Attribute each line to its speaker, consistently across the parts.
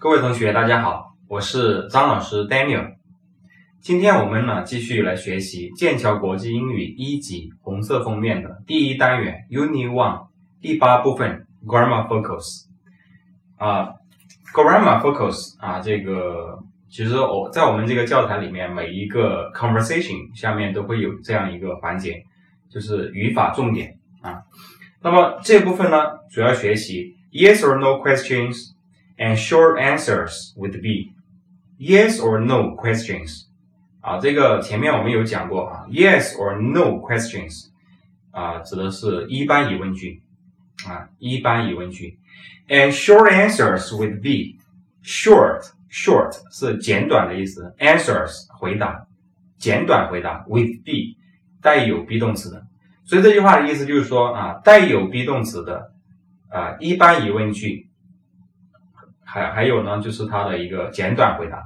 Speaker 1: 各位同学，大家好，我是张老师 Daniel。今天我们呢继续来学习剑桥国际英语一级红色封面的第一单元 Unit One 第八部分 Grammar Focus。啊，Grammar Focus 啊，这个其实我在我们这个教材里面每一个 conversation 下面都会有这样一个环节，就是语法重点啊。那么这部分呢，主要学习 Yes or No questions。And short answers with be. Yes or no questions 啊，这个前面我们有讲过啊，yes or no questions 啊，指的是一般疑问句啊，一般疑问句。And short answers with be. Short short 是简短的意思，answers 回答，简短回答 with be 带有 be 动词的。所以这句话的意思就是说啊，带有 be 动词的啊一般疑问句。还还有呢，就是它的一个简短回答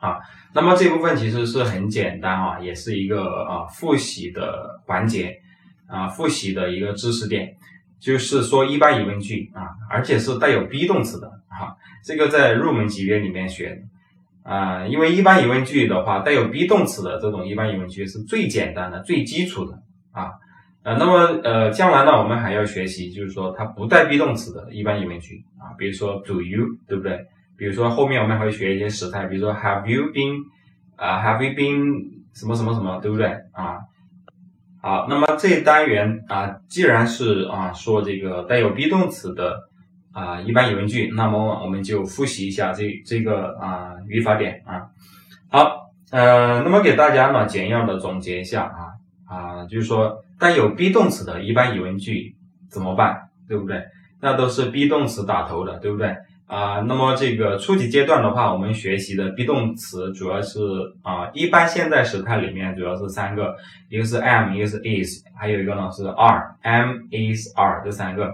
Speaker 1: 啊。那么这部分其实是很简单啊，也是一个啊复习的环节啊，复习的一个知识点，就是说一般疑问句啊，而且是带有 be 动词的啊。这个在入门级别里面学啊，因为一般疑问句的话，带有 be 动词的这种一般疑问句是最简单的、最基础的啊。呃，那么呃，将来呢，我们还要学习，就是说它不带 be 动词的一般疑问句啊，比如说 Do you，对不对？比如说后面我们还会学一些时态，比如说 Have you been，啊，Have you been 什么什么什么，对不对？啊，好，那么这单元啊，既然是啊说这个带有 be 动词的啊一般疑问句，那么我们就复习一下这这个啊语法点啊。好，呃，那么给大家呢简要的总结一下啊啊，就是说。带有 be 动词的一般疑问句怎么办？对不对？那都是 be 动词打头的，对不对？啊，那么这个初级阶段的话，我们学习的 be 动词主要是啊，一般现在时态里面主要是三个，一个是 am，一个是 is，还有一个呢是 are，am is are 这三个。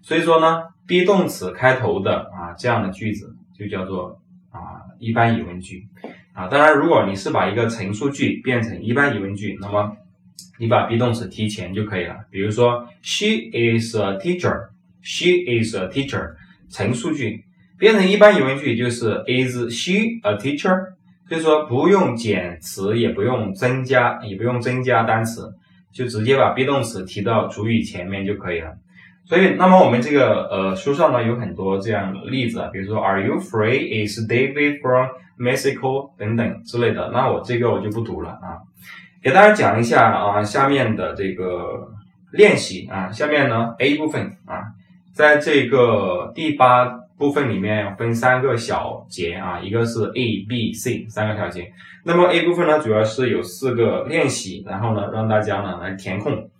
Speaker 1: 所以说呢，be 动词开头的啊这样的句子就叫做啊一般疑问句啊。当然，如果你是把一个陈述句变成一般疑问句，那么你把 be 动词提前就可以了。比如说，She is a teacher. She is a teacher。陈述句变成一般疑问句就是 Is she a teacher？所以说不用减词，也不用增加，也不用增加单词，就直接把 be 动词提到主语前面就可以了。所以，那么我们这个呃书上呢有很多这样的例子，比如说 Are you free? Is David from Mexico？等等之类的。那我这个我就不读了啊。给大家讲一下啊，下面的这个练习啊，下面呢 A 部分啊，在这个第八部分里面分三个小节啊，一个是 A、B、C 三个小节。那么 A 部分呢，主要是有四个练习，然后呢，让大家呢来填空。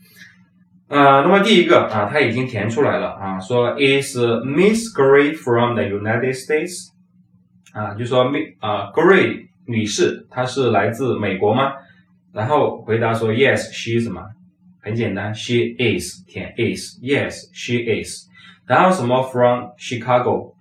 Speaker 1: 呃，那么第一个啊，他已经填出来了啊，说 Is Miss Gray from the United States？啊，就说 Miss 啊 Gray 女士，她是来自美国吗？然后回答说 Yes, she 什么？很简单，She is 填 is Yes, she is。然后什么 From Chicago？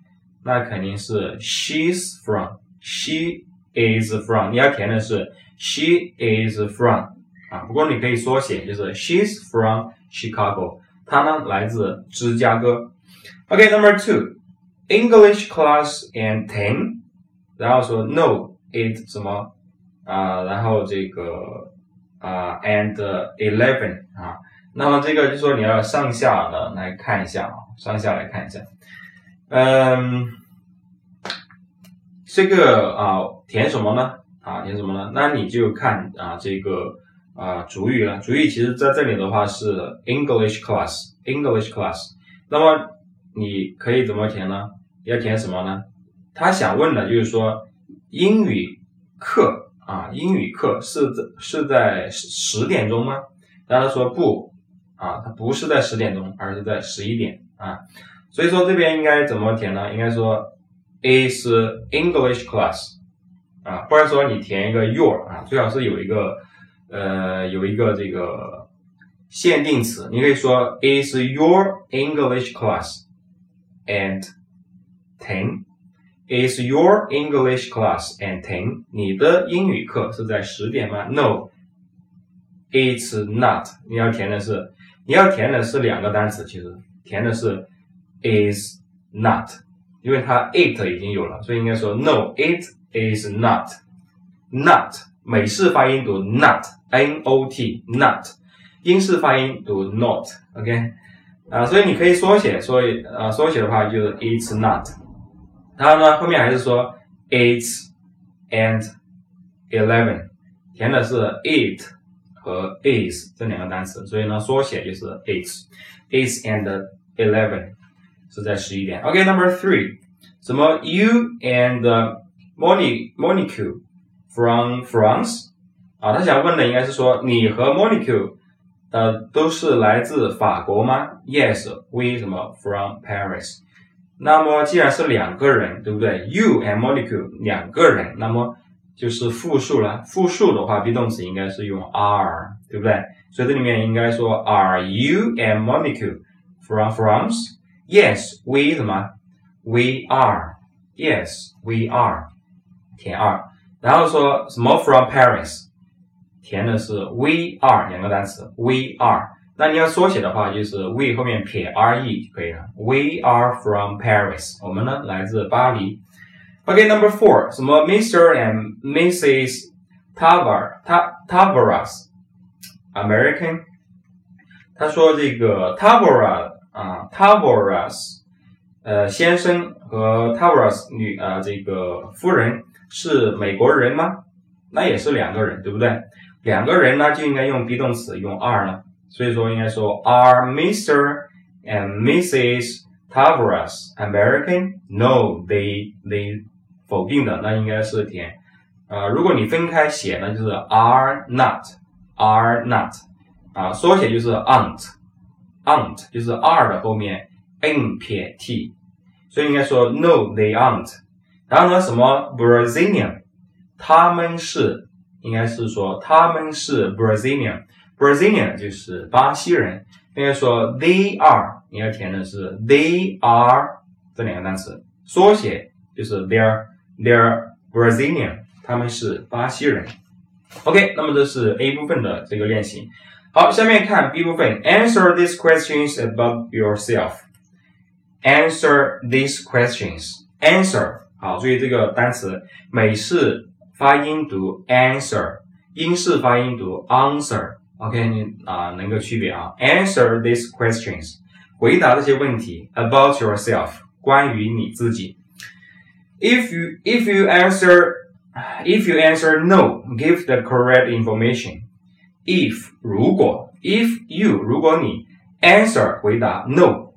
Speaker 1: 那肯定是 She's from She is from。你要填的是 She is from 啊。不过你可以缩写，就是 She's from Chicago。她呢来自芝加哥。OK，Number two English class and ten。然后说 No, it 什么？ 啊，然后这个啊，and eleven 啊，那么这个就说你要上下的来看一下啊，上下来看一下，嗯，这个啊填什么呢？啊填什么呢？那你就看啊这个啊主语了，主语其实在这里的话是 English class，English class，那么你可以怎么填呢？要填什么呢？他想问的就是说英语课。啊，英语课是在是在十点钟吗？然后说不，啊，他不是在十点钟，而是在十一点啊。所以说这边应该怎么填呢？应该说 is English class 啊，或者说你填一个 your 啊，最好是有一个呃有一个这个限定词，你可以说 is your English class and ten。Is your English class at ten？你的英语课是在十点吗？No，it's not。你要填的是，你要填的是两个单词，其实填的是 is not 因为它 it 已经有了，所以应该说 No, it is not. Not 美式发音读 not，n o t not，英式发音读 not，OK，啊，所以你可以缩写，所以啊，缩写的话就是 it's not。 然后呢，后面还是说 it's and eleven，填的是 it 和 is 这两个单词，所以呢，缩写就是 it's，it's and eleven 是在十一点。OK，number three，什么 you and Moni Monique from France 啊，他想问的应该是说你和 Monique 呃都是来自法国吗？Yes，we 什么 from Paris。 那么既然是两个人，对不对？You and Monique 两个人，那么就是复数了。复数的话，be 动词应该是用 are，对不对？所以这里面应该说 Are you and Monique from France？Yes，we 什么？We are。Yes，we are。填二。然后说什么 from Paris，填的是 we are 两个单词 we are，那你要缩写的话就是 we 后面撇 r e 就可以了。We are from Paris，我们呢来自巴黎。OK，number、four，什么 Mr. and Mrs. Tavar Tavaras，American。他说这个 Tavaras 啊，Tavaras，呃，先生和 Tavaras 女啊、呃，这个夫人。是美国人吗？那也是两个人，对不对？两个人呢就应该用 be 动词用 are 了，所以说应该说 Are Mr. and Mrs. Tavares American？No, they they 否定的，那应该是填。呃，如果你分开写呢，就是 are not are not 啊，缩写就是 aren't aren't 就是 are 的后面 n 撇 t，所以应该说 No, they aren't。然后呢，什么 Brazilian？他们是应该是说他们是 Brazilian，Brazilian 就是巴西人。应该说 they are，你要填的是 they are 这两个单词，缩写就是 they're they're Brazilian，他们是巴西人。OK，那么这是 A 部分的这个练习。好，下面看 B 部分，Answer these questions about yourself. Answer these questions. Answer 好，注意这个单词，美式发音读 answer，英式发音读 answer。 OK，你啊能够区别啊？Answer these questions，回答这些问题 about yourself，关于你自己。If you if you answer if you answer no, give the correct information. If 如果 if you 如果你 answer 回答 no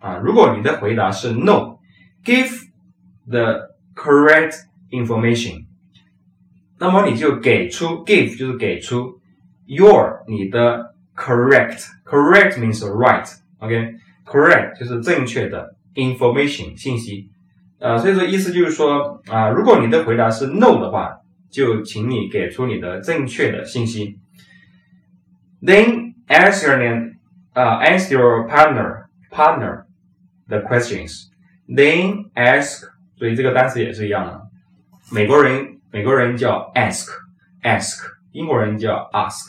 Speaker 1: 啊，如果你的回答是 no，give the correct information，那么你就给出 give 就是给出 your 你的 correct correct means right，OK，correct 就是正确的 information 信息，呃，所以说意思就是说啊，如果你的回答是 no 的话，就请你给出你的正确的信息。Then ask your name, uh, ask your partner partner the questions. Then ask 所以这个单词也是一样的。美国人美国人叫 ask，ask， 英国人叫 ask。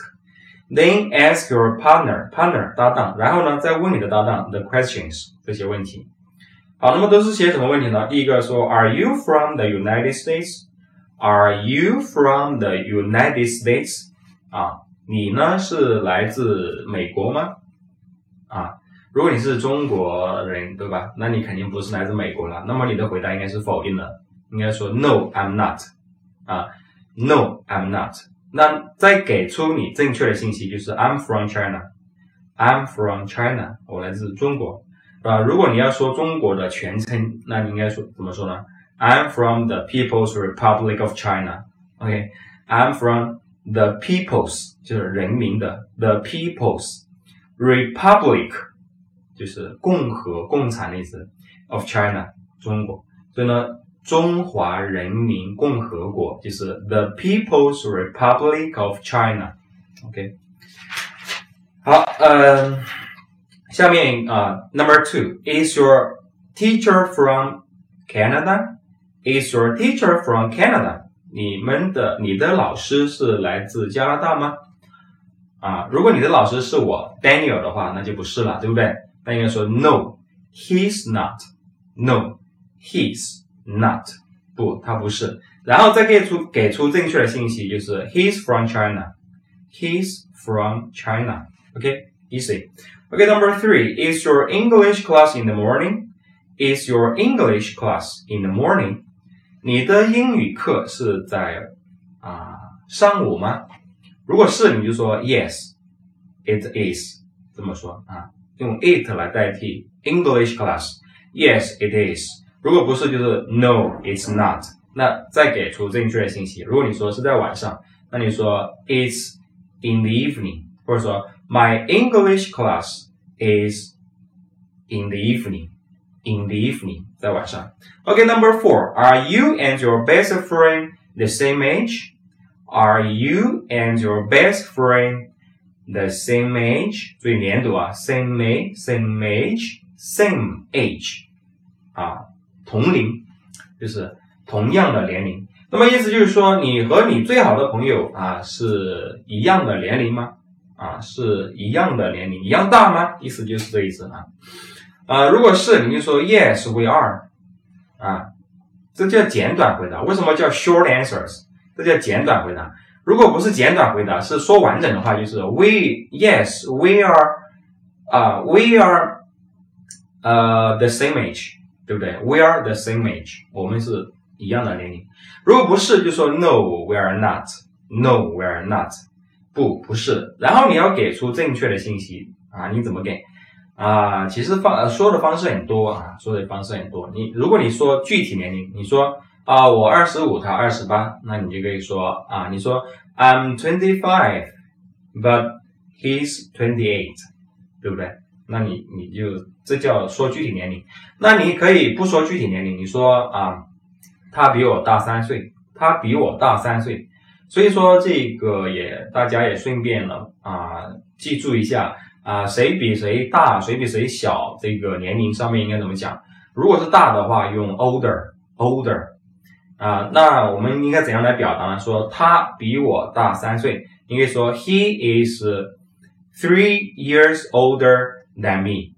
Speaker 1: Then ask your partner partner 搭档，然后呢再问你的搭档 the questions 这些问题。好，那么都是些什么问题呢？第一个说 Are you from the United States？Are you from the United States？啊，你呢是来自美国吗？啊。如果你是中国人，对吧？那你肯定不是来自美国了。那么你的回答应该是否定的，应该说 No, I'm not。啊，No, I'm not。那再给出你正确的信息，就是 I'm from China。I'm from China，我来自中国，啊，如果你要说中国的全称，那你应该说怎么说呢？I'm from the People's Republic of China。OK，I'm from the People's，就是人民的 The People's Republic。就是共和、共产的意思，of China，中国。所以呢，中华人民共和国就是 the People's Republic of China。OK，好，嗯，下面啊，Number two，Is your teacher from Canada？Is your teacher from Canada？你们的你的老师是来自加拿大吗？啊，如果你的老师是我 Daniel 的话，那就不是了，对不对？那应该说 No, he's not. No, He's not，不，他不是。然后再给出给出正确的信息，就是 He's from China。He's from China。OK，easy。OK，number three is your English class in the morning? Is your English class in the morning? 你的英语课是在啊上午吗？如果是，你就说 Yes，it is。这么说啊，用 it 来代替 English class。Yes，it is。 如果不是，就是 No，it's not。那再给出正确的信息。如果你说是在晚上，那你说 It's in the evening，或者说 My English class is in the evening. In the evening，在晚上。Okay, number four. Are you and your best friend the same age? Are you and your best friend the same age? 注意连读啊，same age, same age, same age，啊， 同龄，就是同样的年龄。那么意思就是说，你和你最好的朋友啊是一样的年龄吗？啊，是一样的年龄，一样大吗？意思就是这意思啊。啊，如果是，你就说 Yes, we are。啊，这叫简短回答。为什么叫 short answers？这叫简短回答。如果不是简短回答，是说完整的话，就是 We yes, we are。啊，we are，呃，the same age，对不对？We are the same age，我们是一样的年龄。如果不是，就说 No, we are not。No, we are not。不，不是。然后你要给出正确的信息啊！你怎么给啊？其实方说的方式很多啊，说的方式很多。你如果你说具体年龄，你说啊，我二十五，他二十八，那你就可以说啊，你说 I'm twenty five, but he's twenty eight，对不对？那你你就这叫说具体年龄。那你可以不说具体年龄，你说啊，他比我大三岁，他比我大三岁。所以说这个也大家也顺便了啊，记住一下啊，谁比谁大，谁比谁小，这个年龄上面应该怎么讲？如果是大的话，用 older，older 啊，那我们应该怎样来表达呢？说他比我大三岁，应该说 he is three years older than me。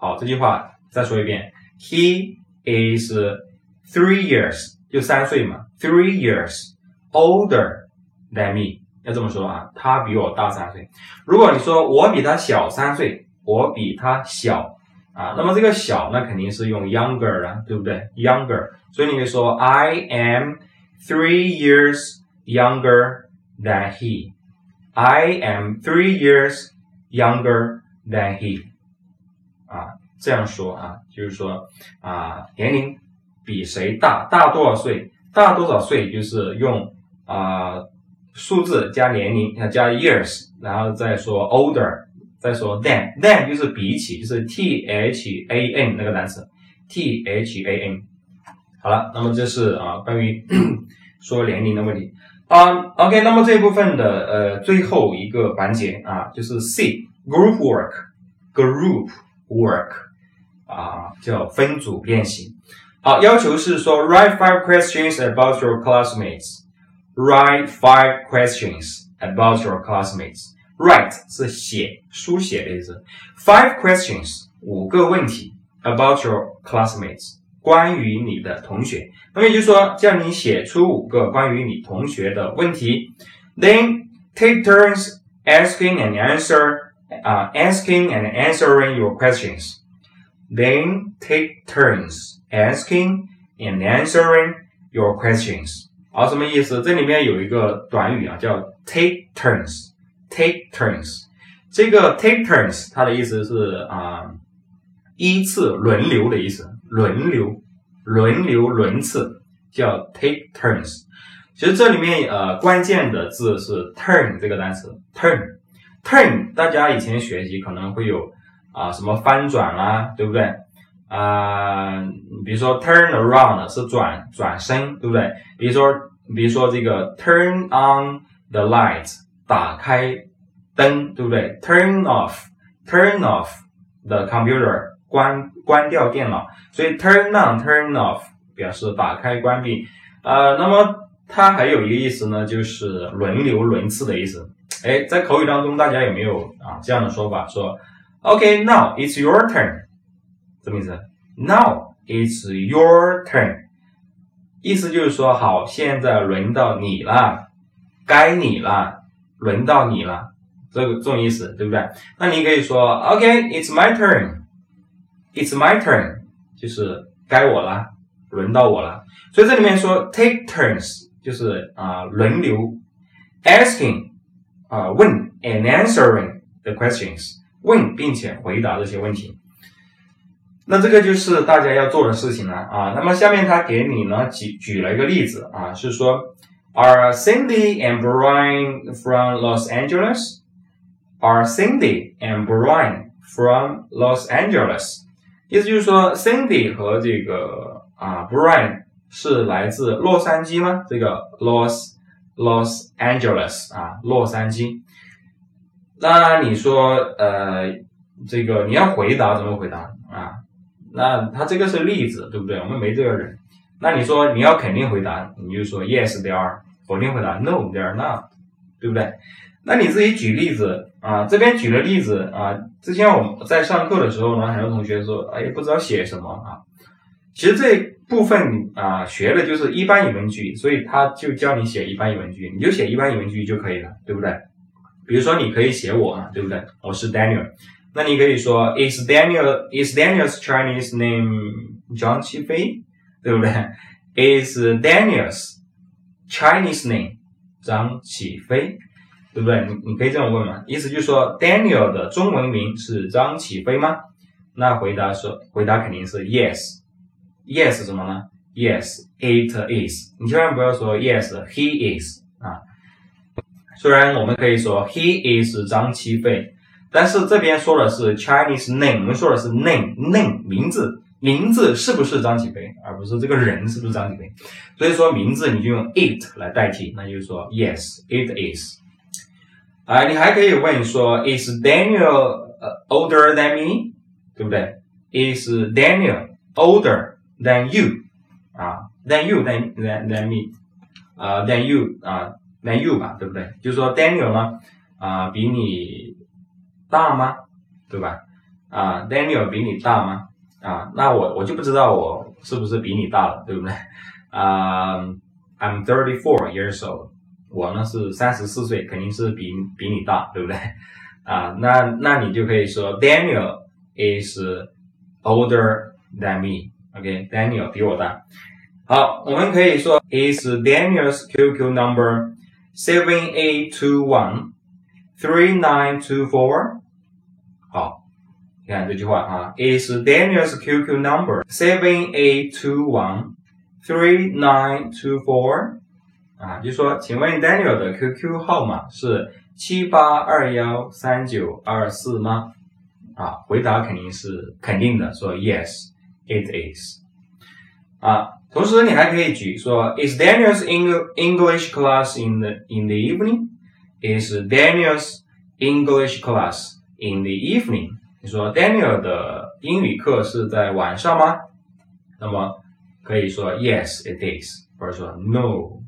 Speaker 1: 好，这句话再说一遍，he is three years 就三岁嘛，three years。older than me，要这么说啊，他比我大三岁。如果你说我比他小三岁，我比他小啊，那么这个小那肯定是用 younger 了，对不对？younger，所以你可以说 I am three years younger than he。I am three years younger than he。这样说啊，就是说啊，年龄比谁大，大多少岁，大多少岁，就是用。啊，数字加年龄，加 years，然后再说 older，再说 than，than 就是比起，就是 t h a n 那个单词，t h a n。好了，那么这是啊关于 说年龄的问题啊。OK，那么这一部分的呃最后一个环节啊，就是 C group work，group work 啊叫分组练习。好，要求是说 write five questions about your classmates。Write five questions about your classmates. Write 是写、书写的意思。Five questions 五个问题 about your classmates 关于你的同学。那么也就是说，叫你写出五个关于你同学的问题。Then take turns asking and answer, uh, asking and answering your questions. Then take turns asking and answering your questions. 好，什么意思？这里面有一个短语啊，叫 take turns。take turns，这个 take turns 它的意思是啊，依次轮流的意思，轮流、轮流、轮次叫 take turns。其实这里面呃关键的字是 turn 这个单词，turn，turn，大家以前学习可能会有啊什么翻转啊，对不对？啊，比如说 turn around 是转转身，对不对？比如说。比如说这个 turn on the lights，打开灯，对不对？turn off，turn off the computer，关关掉电脑。所以 turn on，turn off 表示打开关闭。呃，那么它还有一个意思呢，就是轮流轮次的意思。哎，在口语当中，大家有没有啊这样的说法？说 ，OK，now it's your turn，什么意思？Now it's your turn。意思就是说，好，现在轮到你了，该你了，轮到你了，这个这种意思，对不对？那你可以说，OK，it's my turn，it's my turn，就是该我了，轮到我了。所以这里面说 take turns，就是啊轮流 asking 啊问 and answering the questions， 问并且回答这些问题。那这个就是大家要做的事情了啊。那么下面他给你呢举举了一个例子啊，是说，Are Cindy and Brian from Los Angeles? Are Cindy and Brian from Los Angeles? 意思就是说，Cindy 和这个啊 Brian 是来自洛杉矶吗？这个 Los Los Angeles 啊，洛杉矶。那你说呃，这个你要回答怎么回答啊？那他这个是例子，对不对？我们没这个人。那你说你要肯定回答，你就说 Yes they are。否定回答 No they are not，对不对？那你自己举例子啊，这边举了例子啊。之前我们在上课的时候呢，很多同学说，哎，不知道写什么啊。其实这部分啊学的就是一般疑问句，所以他就教你写一般疑问句，你就写一般疑问句就可以了，对不对？比如说你可以写我嘛，对不对？我是 Daniel。那你可以说，Is Daniel is Daniel's Chinese name 张启飞，对不对？Is Daniel's Chinese name 张启飞，对不对？你你可以这么问嘛，意思就是说，Daniel 的中文名是张启飞吗？那回答说，回答肯定是 Yes，Yes 什么呢？Yes，it is。你千万不要说 Yes，he is。虽然我们可以说 He is 张启飞。但是这边说的是 Chinese name，我们说的是 name name 名字，名字是不是张启飞，而不是这个人是不是张启飞。所以说名字你就用 it 来代替，那就是说 yes it is。啊，你还可以问说 Is Daniel older than me？对不对？Is Daniel older than you？啊，than you than than than me？啊，than you 啊 ，than you 吧，对不对？就是说 Daniel 呢，啊，比你。大吗？对吧？啊，Daniel 比你大吗？啊，那我我就不知道我是不是比你大了，对不对？啊，I'm thirty four years old，我呢是三十四岁，肯定是比比你大，对不对？啊，那那你就可以说 Daniel is older than me，OK？Daniel 比我大。好，我们可以说 Is Daniel's QQ number seven eight two one three nine two four？好，你看这句话啊，Is Daniel's QQ number seven eight two one three nine two four？啊，就说，请问 Daniel 的 QQ 号码是七八二幺三九二四吗？啊，回答肯定是肯定的，说 Yes it is。啊， 同时你还可以举说，Is Daniel's English class in the in the evening？Is Daniel's English class In the evening，你说 Daniel 的英语课是在晚上吗？那么可以说 Yes it is，或者说 No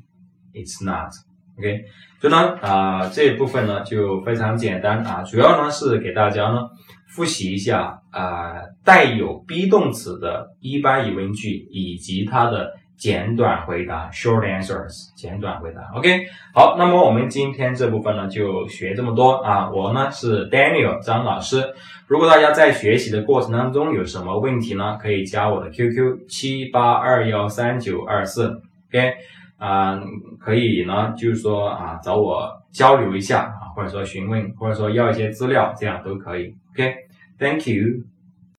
Speaker 1: it's not。OK，所以呢啊这一部分呢就非常简单啊，主要呢是给大家呢 复习一下啊带有 be 动词的一般疑问句以及它的。简短回答，short answers，简短回答。OK，好，那么我们今天这部分呢就学这么多啊。我呢是 Daniel 张老师。如果大家在学习的过程当中有什么问题呢，可以加我的 QQ 七八二幺三九二四。OK，啊，可以呢就是说啊找我交流一下啊，或者说询问，或者说要一些资料，这样都可以，OK。OK，Thank you。